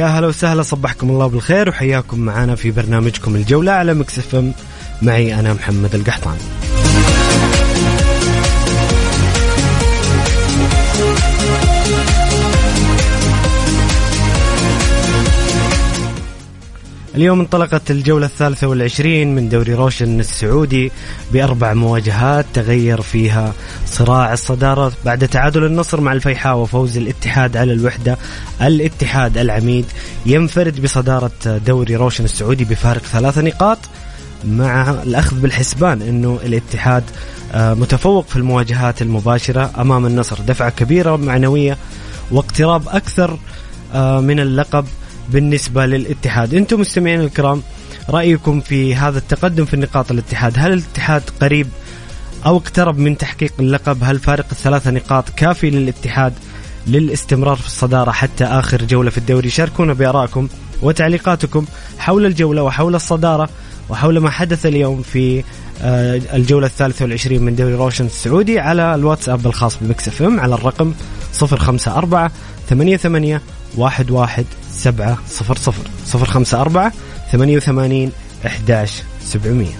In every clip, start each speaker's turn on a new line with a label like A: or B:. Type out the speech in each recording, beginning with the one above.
A: يا هلا وسهلا صبحكم الله بالخير وحياكم معنا في برنامجكم الجولة على مكسفم معي أنا محمد القحطان اليوم انطلقت الجولة الثالثة والعشرين من دوري روشن السعودي بأربع مواجهات تغير فيها صراع الصدارة بعد تعادل النصر مع الفيحاء وفوز الاتحاد على الوحدة. الاتحاد العميد ينفرد بصدارة دوري روشن السعودي بفارق ثلاثة نقاط مع الأخذ بالحسبان أنه الاتحاد آه، متفوق في المواجهات المباشرة أمام النصر. دفعة كبيرة معنوية واقتراب أكثر آه، من اللقب. بالنسبة للاتحاد. أنتم مستمعين الكرام رأيكم في هذا التقدم في النقاط الاتحاد. هل الاتحاد قريب أو اقترب من تحقيق اللقب؟ هل فارق الثلاثة نقاط كافي للاتحاد للاستمرار في الصدارة حتى آخر جولة في الدوري؟ شاركونا بآرائكم وتعليقاتكم حول الجولة وحول الصدارة وحول ما حدث اليوم في آه، الجولة الثالثة والعشرين من دوري روشن السعودي على الواتساب الخاص ب Mix FM على الرقم 054 88 11 سبعة صفر صفر صفر خمسة أربعة ثمانية وثمانين إحداش سبعمية.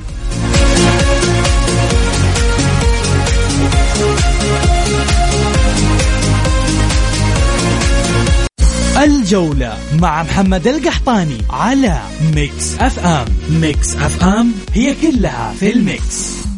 B: الجولة مع محمد القحطاني على Mix FM. Mix FM هي كلها في ال mix.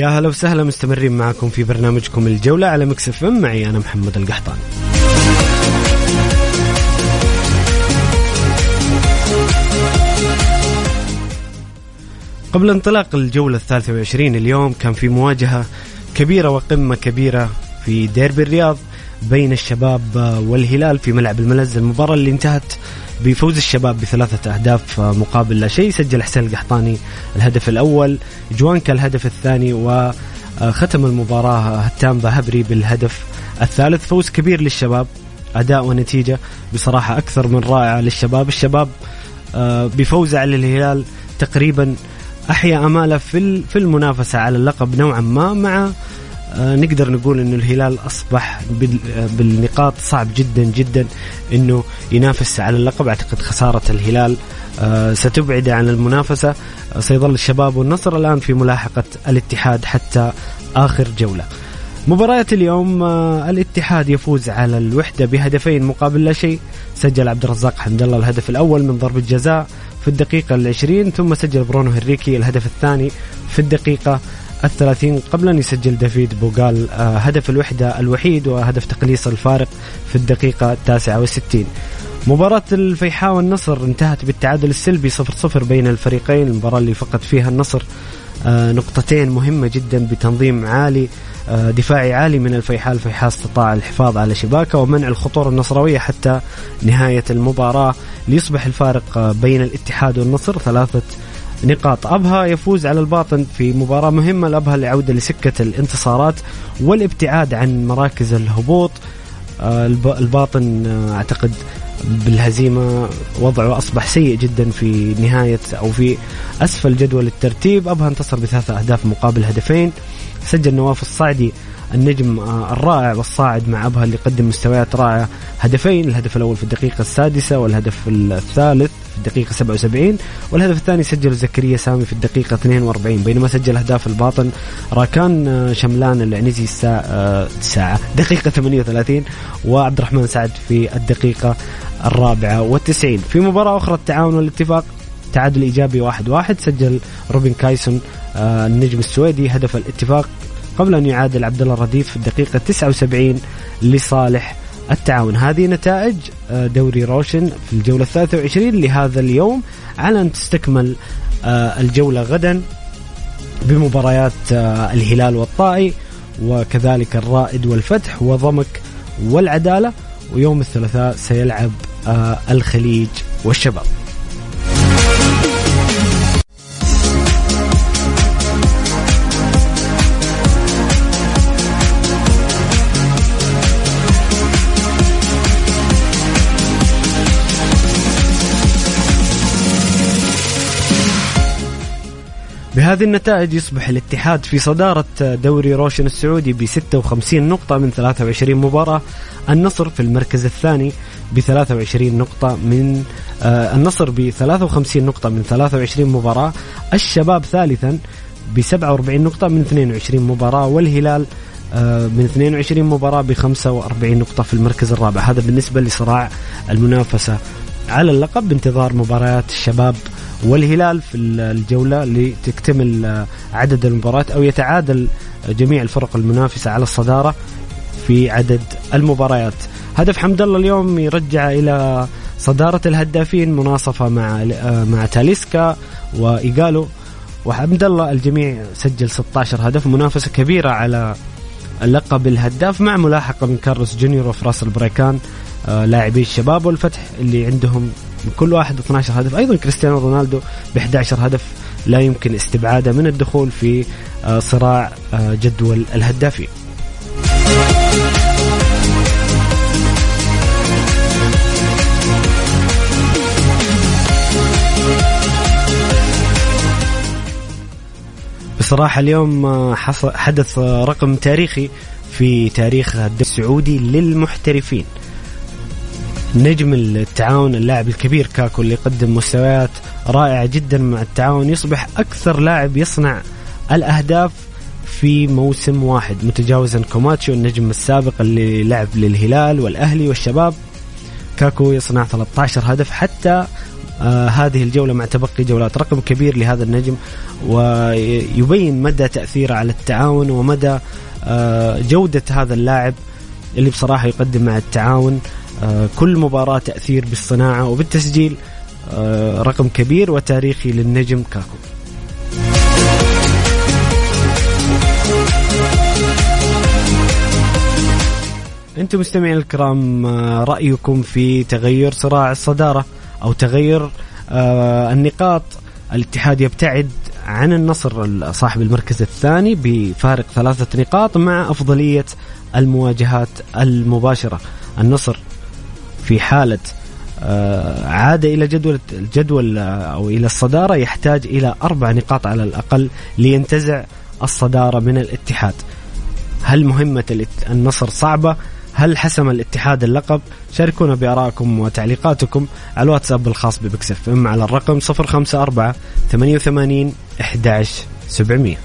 A: يا هلا وسهلا مستمرين معكم في برنامجكم الجولة على Mix FM. معي أنا محمد القحطاني. قبل انطلاق الجولة الثالثة والعشرين اليوم كان في مواجهة كبيرة وقمة كبيرة في ديربي الرياض بين الشباب والهلال في ملعب الملز. المباراة اللي انتهت بفوز الشباب بثلاثة أهداف مقابل لا شيء سجل حسين القحطاني الهدف الأول جوانكا الهدف الثاني وختم المباراة هتام بهبري بالهدف الثالث. فوز كبير للشباب أداء ونتيجة بصراحة أكثر من رائعة للشباب. الشباب آه، بفوزه على الهلال تقريبا أحيا أماله في في المنافسة على اللقب نوعا ما مع آه، نقدر نقول إنه الهلال أصبح آه، بالنقاط صعب جدا جدا إنه ينافس على اللقب. أعتقد خسارة الهلال آه، ستبعد عن المنافسة. سيظل الشباب والنصر الآن في ملاحقة الاتحاد حتى آخر جولة. مباريات اليوم الاتحاد يفوز على الوحدة بهدفين مقابل لا شيء. سجل عبد الرزاق حمد الله الهدف الأول من ضربة جزاء في الدقيقة العشرين ثم سجل برونو هنريكي الهدف الثاني في الدقيقة الثلاثين قبل أن يسجل دافيد بوغال آه، هدف الوحدة الوحيد وهدف تقليص الفارق في الدقيقة التاسعة والستين. مباراة الفيحاء والنصر انتهت بالتعادل السلبي 0-0 بين الفريقين المباراة اللي فقد فيها النصر آه، نقطتين مهمة جدا بتنظيم عالي آه، دفاعي عالي من الفيحاء. الفيحاء استطاع الحفاظ على شباكة ومنع الخطورة النصراوية حتى نهاية المباراة ليصبح الفارق بين الاتحاد والنصر. ثلاثة نقاط. أبها يفوز على الباطن في مباراة مهمة. لأبها لعودة لسكة الانتصارات والابتعاد عن مراكز الهبوط. آه، الباطن آه، أعتقد بالهزيمة وضعه أصبح سيء جدا في نهاية أو في أسفل جدول الترتيب. أبها انتصر بثلاثة أهداف مقابل هدفين. سجل نواف الصعدي النجم آه، الرائع والصاعد مع أبها اللي قدم مستويات رائعة. هدفين الهدف الأول في الدقيقة السادسة والهدف الثالث في الدقيقة 77 والهدف الثاني سجل زكريا سامي في الدقيقة 42 بينما سجل أهداف الباطن راكان آه، شملان العنزي الساعة آه، ساعة دقيقة 38 وعبد الرحمن سعد في الدقيقة الرابعة والتسعين. في مباراة أخرى التعاون والاتفاق تعادل إيجابي واحد واحد سجل روبن كايسون النجم السويدي. هدف الاتفاق قبل أن يعادل عبد الله الرديف في الدقيقة 79 لصالح التعاون. هذه نتائج آه، دوري روشن في الجولة 23 لهذا اليوم على أن تستكمل آه، الجولة غدا بمباريات آه، الهلال والطائي وكذلك الرائد والفتح وضمك والعدالة ويوم الثلاثاء سيلعب الخليج والشباب. بهذه النتائج يصبح الاتحاد في صدارة دوري روشن السعودي ب 56 نقطة من 23 مباراة. النصر في المركز الثاني ب 23 نقطة من آه النصر ب 53 نقطة من 23 مباراة. الشباب ثالثا ب 47 نقطة من 22 مباراة. والهلال آه من 22 مباراة ب 45 نقطة في المركز الرابع. هذا بالنسبة لصراع المنافسة. على اللقب بانتظار مباريات الشباب والهلال في الجولة لتكتمل عدد المباريات أو يتعادل جميع الفرق المنافسة على الصدارة في عدد المباريات. هدف حمد الله اليوم يرجع إلى صدارة الهدافين مناصفة مع مع تاليسكا وإيجالو وحمد الله الجميع سجل 16 هدف منافسة كبيرة على اللقب الهداف مع ملاحقة من كارلوس جونيور وفراس البريكان آه، لاعبي الشباب والفتح اللي عندهم كل واحد 12 هدف. أيضا كريستيانو رونالدو ب 11 هدف لا يمكن استبعاده من الدخول في آه، صراع آه، جدول الهدافين. بصراحة اليوم حدث رقم تاريخي في تاريخ الدوري السعودي للمحترفين. نجم التعاون اللاعب الكبير كاكو اللي يقدم مستويات رائعة جدا مع التعاون يصبح أكثر لاعب يصنع الأهداف في موسم واحد متجاوزا كوماتشو النجم السابق اللي لعب للهلال والأهلي والشباب. كاكو يصنع 13 هدف حتى آه هذه الجولة مع تبقي جولات رقم كبير لهذا النجم ويبين مدى تأثيره على التعاون ومدى آه جودة هذا اللاعب اللي بصراحة يقدم مع التعاون. آه، كل مباراة تأثير بالصناعة وبالتسجيل آه، رقم كبير وتاريخي للنجم كاكو. أنتم مستمعين الكرام آه، رأيكم في تغير صراع الصدارة أو تغير النقاط. الاتحاد يبتعد عن النصر صاحب المركز الثاني بفارق ثلاثة نقاط مع أفضلية المواجهات المباشرة. النصر في حالة آه، عاد إلى جدول الجدول آه، أو إلى الصدارة يحتاج إلى أربع نقاط على الأقل لينتزع الصدارة من الاتحاد هل مهمة النصر صعبة؟ هل حسم الاتحاد اللقب؟ شاركونا بآرائكم وتعليقاتكم على الواتساب الخاص ببكسف إم على الرقم 054 88 11 700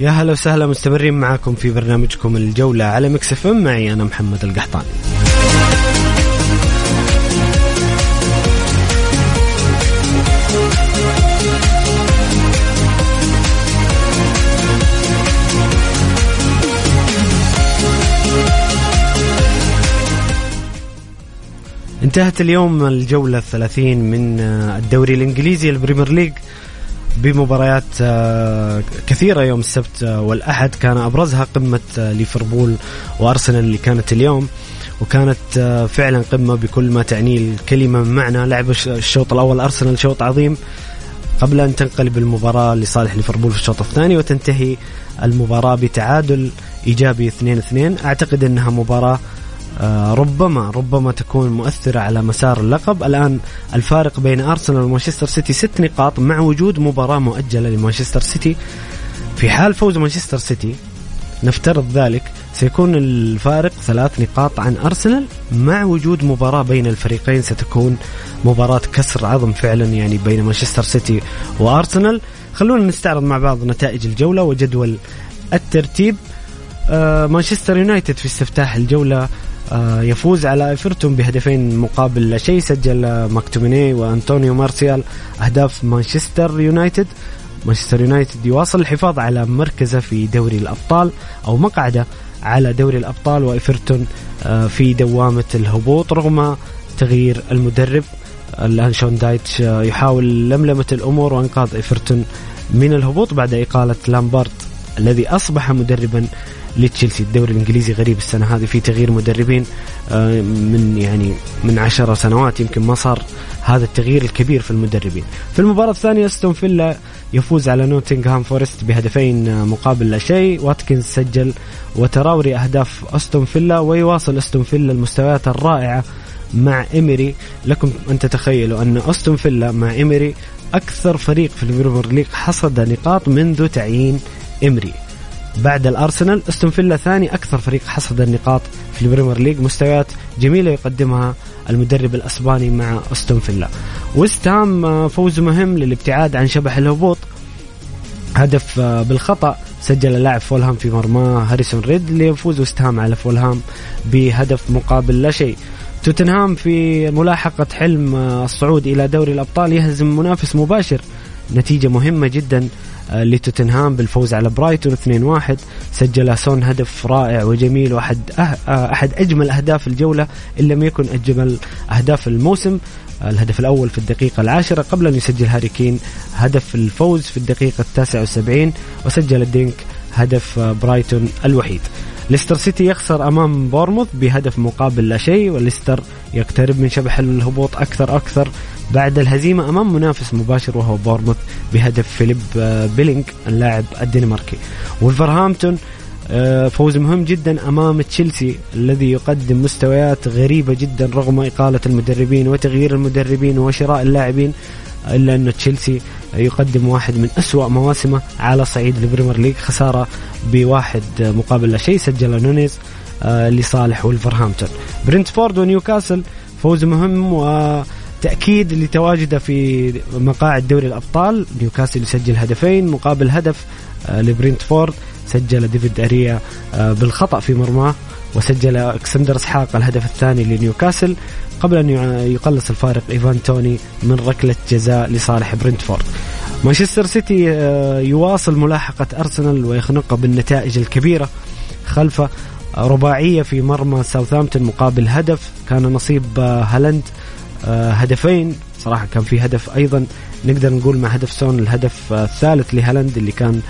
A: يا هلا وسهلا مستمرين معاكم في برنامجكم الجولة على Mix FM معي أنا محمد القحطاني. انتهت اليوم الجولة الثلاثين من الدوري الإنجليزي البريمير ليج. بمباريات آه، كثيرة يوم السبت آه، والأحد. كان أبرزها قمة ليفربول وأرسنال اللي كانت اليوم وكانت فعلا قمة بكل ما تعنيه الكلمة من معنى لعب الشوط الأول أرسنال شوط عظيم. قبل أن تنقلب المباراة لصالح ليفربول في الشوط الثاني وتنتهي المباراة بتعادل إيجابي 2-2 أعتقد أنها مباراة آه، ربما ربما تكون مؤثرة على مسار اللقب. الآن الفارق بين أرسنال ومانشستر سيتي ست نقاط مع وجود مباراة مؤجلة لمانشستر سيتي. في حال فوز مانشستر سيتي نفترض ذلك سيكون الفارق ثلاث نقاط عن أرسنال مع وجود مباراة بين الفريقين. ستكون مباراة كسر عظم فعلا يعني بين مانشستر سيتي وأرسنال. خلونا نستعرض مع بعض نتائج الجولة وجدول الترتيب. آه مانشستر يونايتد في استفتاح الجولة آه يفوز على إيفرتون بهدفين مقابل لا شيء سجل ماكتوميني وأنطونيو مارسيال أهداف مانشستر يونايتد. مانشستر يونايتد يواصل الحفاظ على مركزه في دوري الأبطال أو مقعده على دوري الأبطال وإيفرتون آه في دوامة الهبوط رغم تغيير المدرب. الآن شون دايتش آه، يحاول لملمة الأمور وإنقاذ إيفرتون من الهبوط بعد إقالة لامبارد الذي أصبح مدربا لتشيلسي. الدوري الإنجليزي غريب السنة هذه في تغيير مدربين آه، من يعني من عشر سنوات يمكن ما صار هذا التغيير الكبير في المدربين. في المباراة الثانية أستون فيلا يفوز على نوتنغهام فورست بهدفين آه، مقابل لا شيء. واتكنز سجل وتراوري أهداف أستون فيلا ويواصل أستون فيلا المستويات الرائعة مع إيميري. لكم أن تتخيلوا أن أستون فيلا مع إيميري أكثر فريق في البريمير ليج حصد نقاط منذ تعيين إيمري بعد الأرسنال أستون فيلا ثاني أكثر فريق حصد النقاط في البريمير ليج. مستويات جميلة يقدمها المدرب الأسباني مع أستون فيلا. ويست هام آه، فوز مهم للابتعاد عن شبح الهبوط. هدف آه، بالخطأ سجل اللاعب فولهام في مرماه هاريسون ريد ليفوز ويست هام على فولهام بهدف مقابل لا شيء. توتنهام في ملاحقة حلم آه، الصعود إلى دوري الأبطال يهزم منافس مباشر. نتيجة مهمة جدا لتوتنهام بالفوز على برايتون 2-1 سجل سون هدف رائع وجميل واحد أه آه، أحد أجمل أهداف الجولة إن لم يكن أجمل أهداف الموسم. آه، الهدف الأول في الدقيقة العاشرة قبل أن يسجل هاري كين هدف الفوز في التاسعة والسبعين وسجل دينك هدف برايتون الوحيد. ليستر سيتي يخسر أمام بورنموث بهدف مقابل لا شيء وليستر يقترب من شبح الهبوط أكثر أكثر. بعد الهزيمة أمام منافس مباشر وهو بورنموث بهدف فيليب آه، بيلينغ اللاعب الدنماركي. ولفرهامبتون آه، فوز مهم جدا أمام تشيلسي الذي يقدم مستويات غريبة جدا رغم إقالة المدربين وتغيير المدربين وشراء اللاعبين إلا انه تشيلسي يقدم واحد من أسوأ مواسمه على صعيد البريمير ليج خسارة بواحد مقابل لا شيء سجل نونيز آه، لصالح ولفرهامبتون برنتفورد ونيوكاسل فوز مهم و تأكيد لتواجده في مقاعد دوري الأبطال نيوكاسل يسجل هدفين مقابل هدف آه، لبرينتفورد سجل ديفيد رايا آه، بالخطأ في مرماه وسجل ألكسندر إسحاق الهدف الثاني لنيوكاسل قبل أن يقلص الفارق إيفان توني من ركلة جزاء لصالح برنتفورد. مانشستر سيتي آه، يواصل ملاحقة أرسنال ويخنقه بالنتائج الكبيرة خلفة رباعية في مرمى ساوثامبتون مقابل هدف كان نصيب هالند هدفين. صراحة كان في هدف أيضا نقدر نقول مع هدف سون الهدف الثالث لهالند اللي كان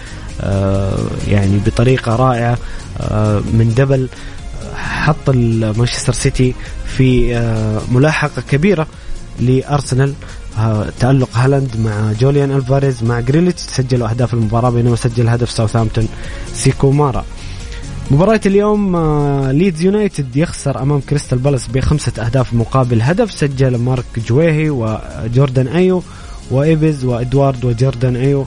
A: آه، يعني بطريقة رائعة آه، من double kick مانشستر سيتي في ملاحقة كبيرة لأرسنال. تألق هالاند مع جوليان ألفاريز مع جريليتش سجلوا أهداف المباراة بينما سجل هدف ساوثامبتون سيكو مارا. مباراة اليوم آه، ليدز يونايتد يخسر أمام كريستال بالاس بخمسة أهداف مقابل هدف سجل مارك جويهي وجوردن أيو وإيزي وادوارد وجوردن أيو.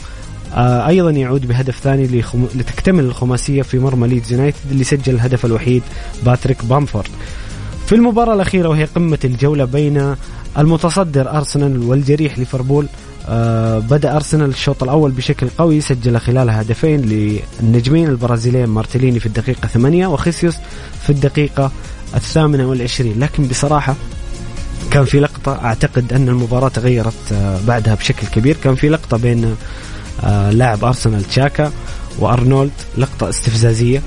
A: آه، أيضا يعود بهدف ثاني لتكتمل الخماسية في مرمى ليدز يونايتد اللي سجل الهدف الوحيد باتريك بامفورد. في المباراة الأخيرة وهي قمة الجولة بين المتصدر أرسنال والجريح ليفربول آه بدأ أرسنال الشوط الأول بشكل قوي سجل خلالها هدفين للنجمين البرازيليين مارتيليني في الدقيقة 8 وخيسيوس في الدقيقة الثامنة والعشرين. لكن بصراحة كان في لقطة أعتقد أن المباراة تغيرت آه بعدها بشكل كبير. كان في لقطة بين آه لاعب أرسنال تشاكا وأرنولد لقطة استفزازية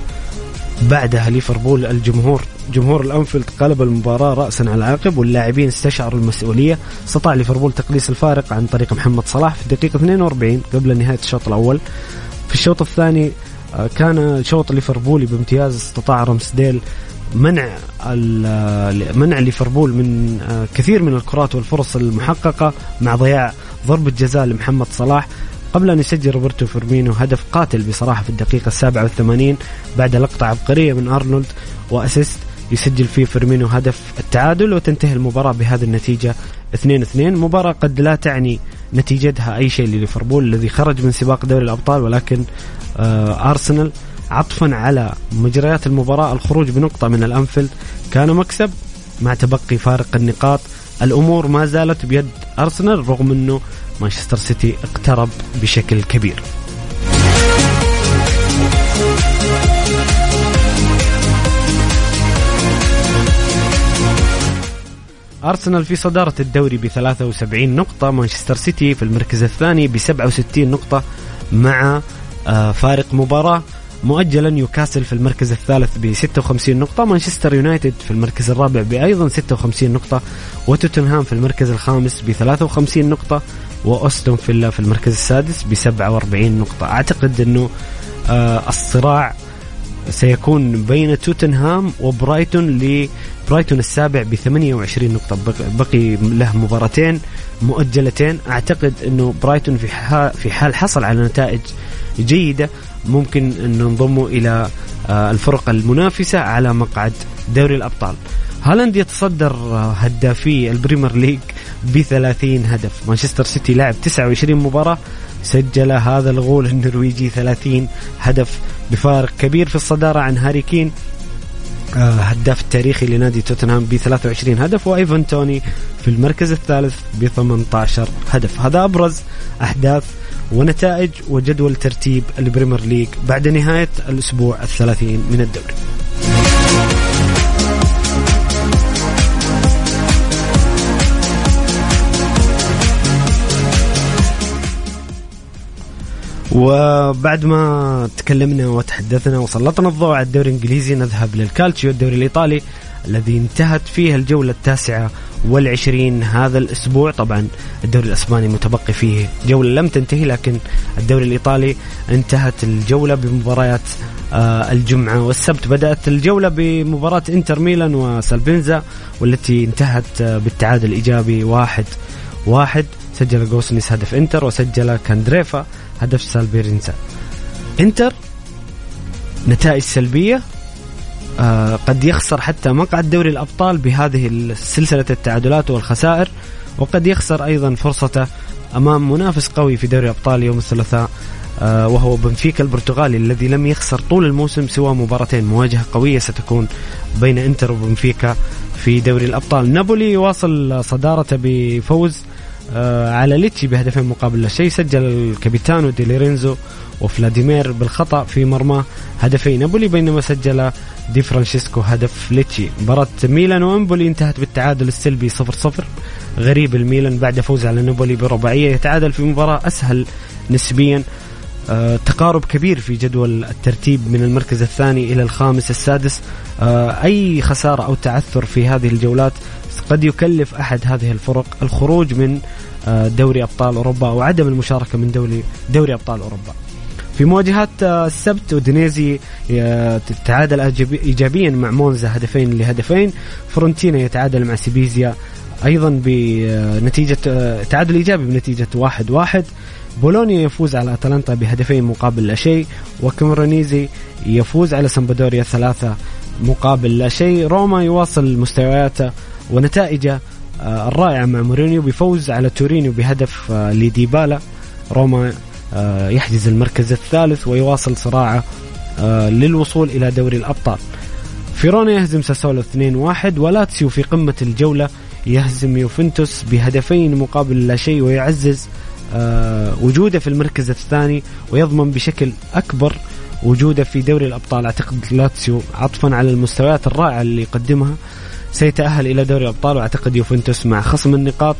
A: بعدها ليفربول الجمهور جمهور الأنفيلد قلب المباراة رأسا على عقب واللاعبين استشعروا المسؤولية. استطاع ليفربول تقليص الفارق عن طريق محمد صلاح في الدقيقة 42 قبل نهاية الشوط الأول. في الشوط الثاني آه، كان شوط ليفربولي بامتياز استطاع رمسديل منع منع ليفربول من آه، كثير من الكرات والفرص المحققة مع ضياع ضربة جزاء لمحمد صلاح. قبل أن يسجل روبرتو فيرمينو هدف قاتل بصراحة في الدقيقة السابعة والثمانين بعد لقطة عبقرية من أرنولد و assist. يسجل فيه فيرمينو هدف التعادل وتنتهي المباراة بهذه النتيجة 2-2 مباراة قد لا تعني نتيجتها أي شيء لليفربول الذي خرج من سباق دوري الأبطال ولكن آه أرسنال عطفا على مجريات المباراة الخروج بنقطة من الأنفيلد. كان مكسب مع تبقي فارق النقاط. الأمور ما زالت بيد أرسنال رغم أنه مانشستر سيتي اقترب بشكل كبير. أرسنال في صدارة الدوري ب 73 نقطة مانشستر سيتي في المركز الثاني ب 67 نقطة مع آه، فارق مباراة. مؤجلا نيوكاسل في المركز الثالث ب 56 نقطة مانشستر يونايتد في المركز الرابع بأيضا 56 نقطة وتوتنهام في المركز الخامس ب 53 نقطة وأستون فيلا في المركز السادس ب 47 نقطة. أعتقد أنه آه الصراع سيكون بين توتنهام وبرايتون لبرايتون السابع ب 28 نقطة. بقي له مباراتين مؤجلتين. أعتقد أنه برايتون في في حال حصل على نتائج جيدة ممكن أن ننضم إلى آه، الفرق المنافسة على مقعد دوري الأبطال. هالاند يتصدر آه، هدافي البريمير ليج ب 30 هدف. مانشستر سيتي لعب 29 مباراة سجل هذا الغول النرويجي 30 هدف بفارق كبير في الصدارة عن هاري كين. هداف التاريخي لنادي توتنهام ب 23 هدف وايفان توني في المركز الثالث ب 18 هدف. هذا أبرز احداث ونتائج وجدول ترتيب البريمير ليج بعد نهاية الأسبوع الثلاثين من الدوري. وبعد ما تكلمنا وتحدثنا وسلطنا الضوء على الدوري الإنجليزي نذهب للكالتشيو الدوري الإيطالي الذي انتهت فيه الجولة التاسعة والعشرين هذا الأسبوع. طبعا الدوري الأسباني متبقي فيه جولة لم تنتهي لكن الدوري الإيطالي انتهت الجولة بمباريات آه الجمعة والسبت. بدأت الجولة بمباراة إنتر ميلان وسالبنزا والتي انتهت آه بالتعادل الإيجابي واحد واحد. سجل جوسنيس هدف إنتر وسجل كاندريفا هدف سالبيرينزا إنتر نتائج سلبية آه قد يخسر حتى مقعد دوري الأبطال بهذه سلسله التعادلات والخسائر وقد يخسر أيضا فرصته أمام منافس قوي في دوري الأبطال يوم الثلاثاء آه وهو بنفيكا البرتغالي الذي لم يخسر طول الموسم سوى مباراتين. مواجهة قوية ستكون بين إنتر وبنفيكا في دوري الأبطال. نابولي يواصل صدارته بفوز على ليتشي بهدفين مقابل لا شيء سجل الكابيتانو دي لورينزو وفلاديمير بالخطأ في مرمى هدفي نابولي بينما سجل دي فرانشيسكو هدف ليتشي. مباراة ميلان وامبولي انتهت بالتعادل السلبي 0-0 غريب الميلان بعد فوز على نابولي برباعية يتعادل في مباراة أسهل نسبيا. آه تقارب كبير في جدول الترتيب من المركز الثاني إلى الخامس السادس. آه أي خسارة أو تعثر في هذه الجولات قد يكلف أحد هذه الفرق الخروج من آه دوري أبطال أوروبا أو عدم المشاركة من دوري دوري أبطال أوروبا. في مواجهات آه، السبت ودينيزي آه، تعادل ايجابيا مع مونزا هدفين لهدفين. فرونتينا يتعادل مع سيبيزيا أيضا بنتيجه تعادل إيجابي بنتيجة واحد واحد. بولونيا يفوز على أتلانتا بهدفين مقابل لا شيء وكامرونيزي يفوز على سامبدوريا ثلاثة مقابل لا شيء. روما يواصل مستوياته ونتائجه الرائعة مع مورينيو بفوز على تورينيو بهدف لديبالا. روما آه، يحجز المركز الثالث ويواصل صراعه آه، للوصول إلى دوري الأبطال. فيرونا يهزم ساسولو 2-1 ولاتسيو في قمة الجولة يهزم يوفنتوس بهدفين مقابل لا شيء ويعزز آه، وجوده في المركز الثاني ويضمن بشكل أكبر وجوده في دوري الأبطال. أعتقد لاتسيو عطفا على المستويات الرائعة اللي يقدمها. سيتأهل إلى دوري الأبطال وأعتقد يوفنتوس مع خصم النقاط.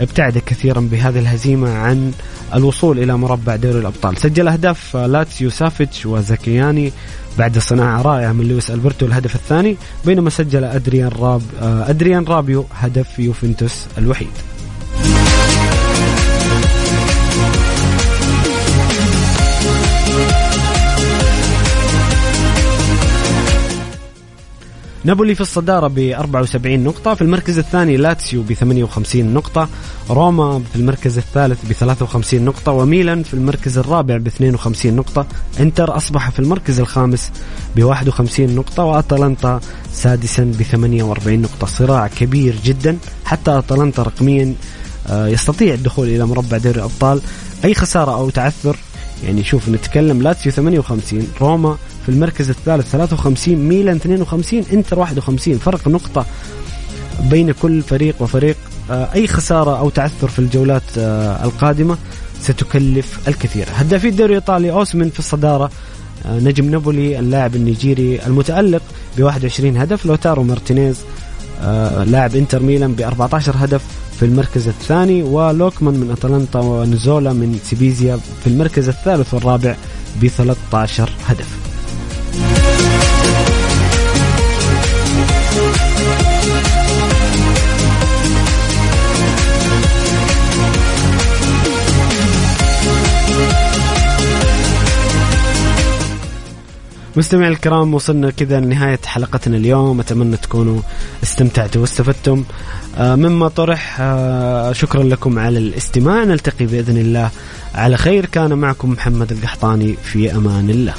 A: ابتعد كثيرا بهذه الهزيمة عن الوصول إلى مربع دوري الأبطال. سجل أهداف لاتسيو سافيتش وزكاني بعد صناعة رائعة من لويس ألبرتو الهدف الثاني بينما سجل أدريان راب أدريان رابيو هدف يوفنتوس الوحيد. نابولي في الصدارة ب 74 نقطة في المركز الثاني لاتسيو ب 58 نقطة روما في المركز الثالث ب 53 نقطة وميلان في المركز الرابع ب 52 نقطة إنتر أصبح في المركز الخامس ب 51 نقطة وأتلانتا سادسا ب 48 نقطة. صراع كبير جدا حتى أتلانتا رقميا آه، يستطيع الدخول إلى مربع دوري الأبطال. أي خسارة أو تعثر؟ يعني شوف نتكلم لاتسيو 58 روما في المركز الثالث 53 ميلان 52 انتر 51 فرق نقطة بين كل فريق وفريق. آه، أي خسارة أو تعثر في الجولات آه، القادمة ستكلف الكثير. هدافي الدوري الإيطالي أوسمن في الصدارة آه، نجم نابولي اللاعب النيجيري المتألق ب 21 هدف. لوتارو مارتينيز لاعب إنتر ميلان ب 14 هدف في المركز الثاني. ولوكمان من أتلانتا ونزولا من سبيزيا في المركز الثالث والرابع ب 13 هدف. مستمعي الكرام وصلنا كذا لنهاية حلقتنا اليوم. أتمنى تكونوا استمتعتوا واستفدتم. آه، مما طرح آه، شكرا لكم على الاستماع. نلتقي بإذن الله. على خير كان معكم محمد القحطاني. في أمان الله.